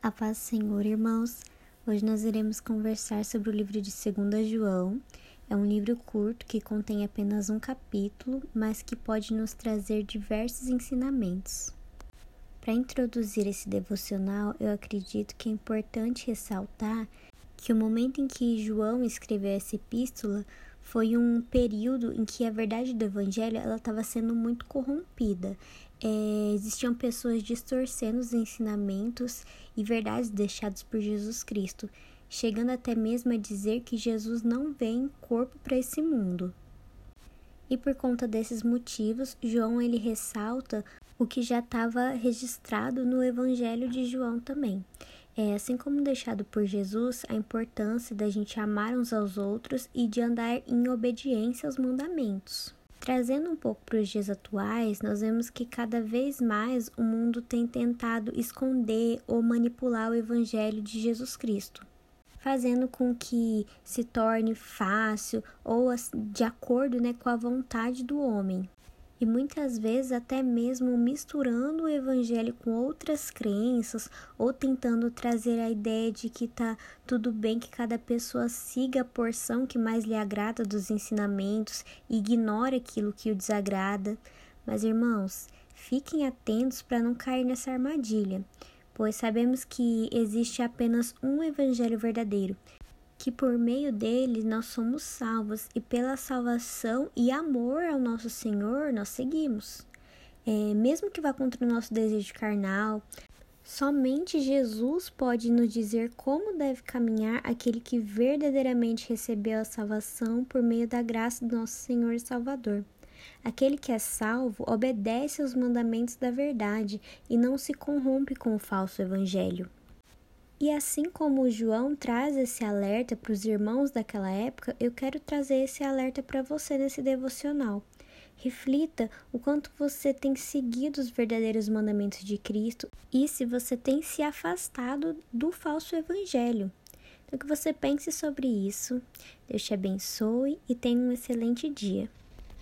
A paz do Senhor, irmãos. Hoje nós iremos conversar sobre o livro de 2 João. É um livro curto que contém apenas um capítulo, mas que pode nos trazer diversos ensinamentos. Para introduzir esse devocional, eu acredito que é importante ressaltar que o momento em que João escreveu essa epístola foi um período em que a verdade do evangelho ela estava sendo muito corrompida. É, existiam pessoas distorcendo os ensinamentos e verdades deixados por Jesus Cristo, chegando até mesmo a dizer que Jesus não vem em corpo para esse mundo. E por conta desses motivos, João ele ressalta o que já estava registrado no Evangelho de João também. É, assim como deixado por Jesus, a importância da gente amar uns aos outros e de andar em obediência aos mandamentos. Trazendo um pouco para os dias atuais, nós vemos que cada vez mais o mundo tem tentado esconder ou manipular o Evangelho de Jesus Cristo, fazendo com que se torne fácil ou de acordo né, com a vontade do homem e muitas vezes até mesmo misturando o evangelho com outras crenças ou tentando trazer a ideia de que tá tudo bem que cada pessoa siga a porção que mais lhe agrada dos ensinamentos e ignore aquilo que o desagrada. Mas irmãos, fiquem atentos para não cair nessa armadilha, pois sabemos que existe apenas um evangelho verdadeiro que por meio dele nós somos salvos e pela salvação e amor ao nosso Senhor nós seguimos. É, mesmo que vá contra o nosso desejo carnal, somente Jesus pode nos dizer como deve caminhar aquele que verdadeiramente recebeu a salvação por meio da graça do nosso Senhor e Salvador. Aquele que é salvo obedece aos mandamentos da verdade e não se corrompe com o falso evangelho. E assim como João traz esse alerta para os irmãos daquela época, eu quero trazer esse alerta para você nesse devocional. Reflita o quanto você tem seguido os verdadeiros mandamentos de Cristo e se você tem se afastado do falso evangelho. Então, que você pense sobre isso. Deus te abençoe e tenha um excelente dia.